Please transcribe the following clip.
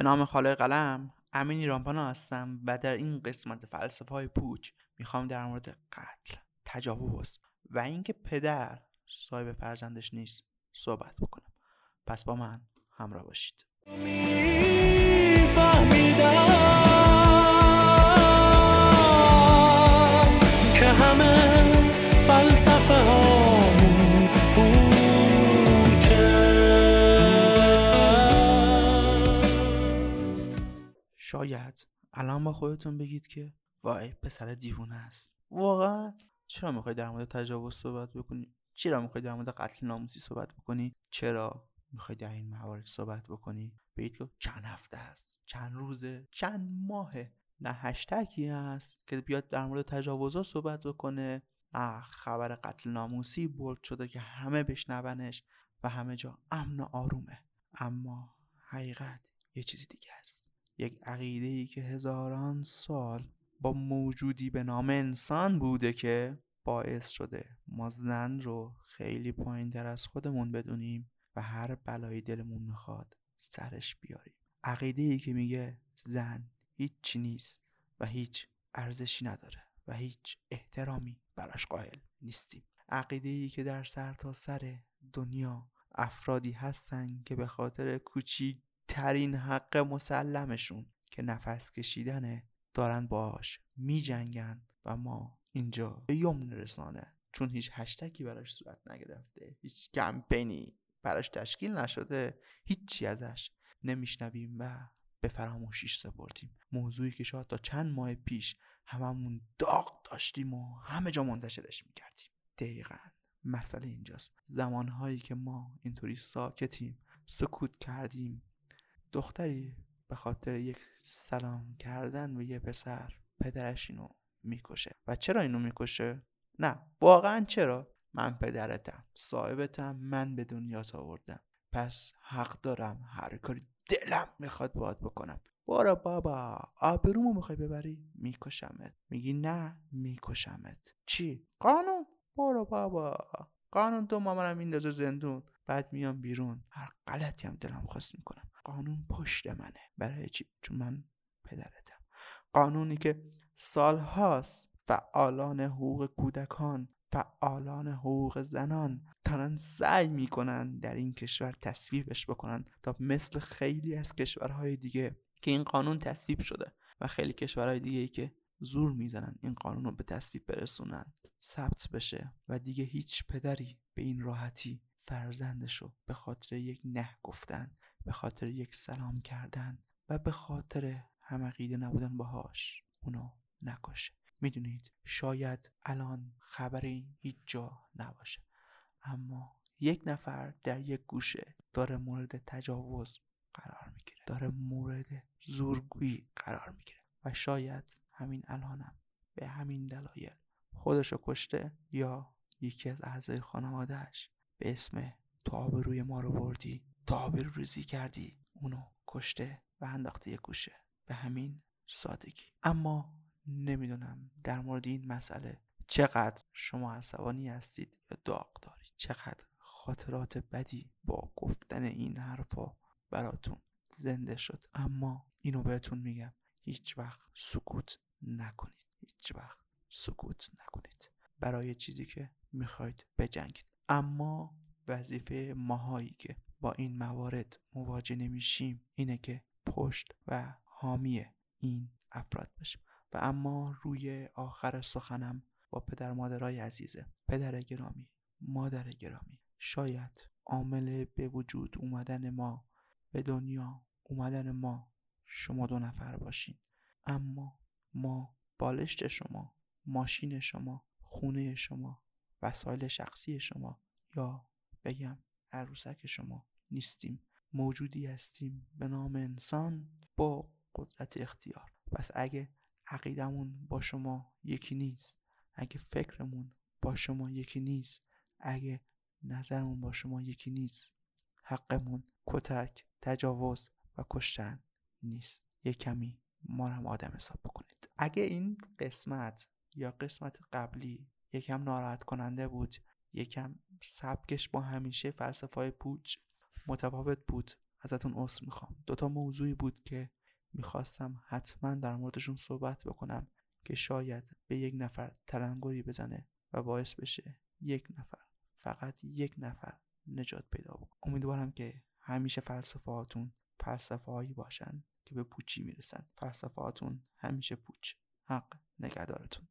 به نام خالق قلم امین ایرانپانا هستم و در این قسمت فلسفه های پوچ می‌خوام در مورد قتل تجاوز و اینکه پدر صاحب فرزندش نیست صحبت بکنم. پس با من همراه باشید. که همه فلسفه شاید الان با خودتون بگید که وای پسر دیوونه است. واقعا؟ چرا می‌خوای در مورد تجاوز صحبت بکنی؟ چرا می‌خوای در مورد قتل ناموسی صحبت بکنی؟ چرا می‌خوای در این موارد صحبت بکنی؟ بگید که چند هفته است چند روزه چند ماهه. نه هشتگی هست که بیاد در مورد تجاوزها صحبت بکنه. نه خبر قتل ناموسی بولد شده که همه بشنونش و همه جا امن و آرومه. اما حقیقت یه چیزی دیگه است. یک عقیده ای که هزاران سال با موجودی به نام انسان بوده که باعث شده ما زن رو خیلی پایین در از خودمون بدونیم و هر بلایی دلمون می‌خواد سرش بیاریم. عقیده ای که میگه زن هیچی نیست و هیچ ارزشی نداره و هیچ احترامی براش قائل نیستیم. عقیده ای که در سر تا سر دنیا افرادی هستن که به خاطر کوچیک ترین حق مسلمشون که نفس کشیدنه دارن باش می جنگن و ما اینجا به یمن رسانه. چون هیچ هشتکی براش صورت نگرفته هیچ کمپینی براش تشکیل نشده هیچی ازش نمیشنویم و به فراموشیش سپردیم. موضوعی که شاید تا چند ماه پیش هممون داغ داشتیم و همه جا منتشرش می‌کردیم. دقیقا مسئله اینجاست. زمانهایی که ما اینطوری ساکتیم سکوت کردیم دختری به خاطر یک سلام کردن به یه پسر پدرش اینو می‌کشه. و چرا اینو می‌کشه؟ نه واقعا چرا؟ من پدرتم صاحبتم من به دنیا آوردم پس حق دارم هر کاری دلم می‌خواد باید بکنم. بارا بابا آبرومو می‌خوای ببری؟ میکشمت. میگی نه میکشمت. چی؟ قانون؟ بارا بابا. قانون تو مامانم میندازه زندون. بعد میام بیرون. هر غلطی هم دلم خواست می‌کنم. قانون پشت منه. برای چی؟ چون من پدرتم. قانونی که سالهاست فعالان حقوق کودکان فعالان حقوق زنان دارن سعی می‌کنن در این کشور تصویبش بکنن تا مثل خیلی از کشورهای دیگه که این قانون تصویب شده و خیلی کشورهای دیگه که زور می‌زنن این قانون رو به تصویب برسونن ثبت بشه و دیگه هیچ پدری به این راحتی فرزندشو به خاطر یک نه گفتن به خاطر یک سلام کردن و به خاطر همقیده نبودن باهاش اونو نکشه. می‌دونید شاید الان خبری هیچ جا نباشه. اما یک نفر در یک گوشه داره مورد تجاوز قرار می‌گیره. داره مورد زورگویی قرار می‌گیره. و شاید همین الانم به همین دلایل خودشو کشته یا یکی از اعضای خانوادهش به اسم تو روی ما رو بردی تو رو ریزی کردی اونو کشته و انداخته یه گوشه. به همین سادگی. اما نمی‌دونم در مورد این مسئله چقدر شما عصبانی هستید یا داغ دارید. چقدر خاطرات بدی با گفتن این حرفا براتون زنده شد. اما اینو بهتون میگم هیچ وقت سکوت نکنید. هیچ وقت سکوت نکنید. برای چیزی که می‌خواید بجنگید. اما وظیفه ماهایی که با این موارد مواجه نمیشیم. اینه که پشت و حامی این افراد باشیم. و اما روی آخر سخنم با پدر مادرای عزیزه. پدر گرامی مادر گرامی شاید عامل به وجود اومدن ما به دنیا اومدن ما شما دو نفر باشین. اما ما بالشت شما ماشین شما خونه شما وسایل شخصی شما یا بگم عروسک شما نیستیم. موجودی هستیم. به نام انسان با قدرت اختیار. پس اگه عقیدمون با شما یکی نیست اگه فکرمون با شما یکی نیست اگه نظرمون با شما یکی نیست حقمون کتک تجاوز و کشتن نیست. یه کمی ما هم آدم حساب بکنید. اگه این قسمت یا قسمت قبلی یکم ناراحت کننده بود یکم سبکش با همیشه فلسفه پوچ متفاوت بود. ازتون عذر می‌خوام. دوتا موضوعی بود که می‌خواستم حتما در موردشون صحبت بکنم که شاید به یک نفر تلنگری بزنه و باعث بشه یک نفر فقط یک نفر نجات پیدا بکنه. امیدوارم که همیشه فلسفه هاتون فلسفه هایی باشن که به پوچی می‌رسن. فلسفه هاتون همیشه پوچ. حق نگهدارتون.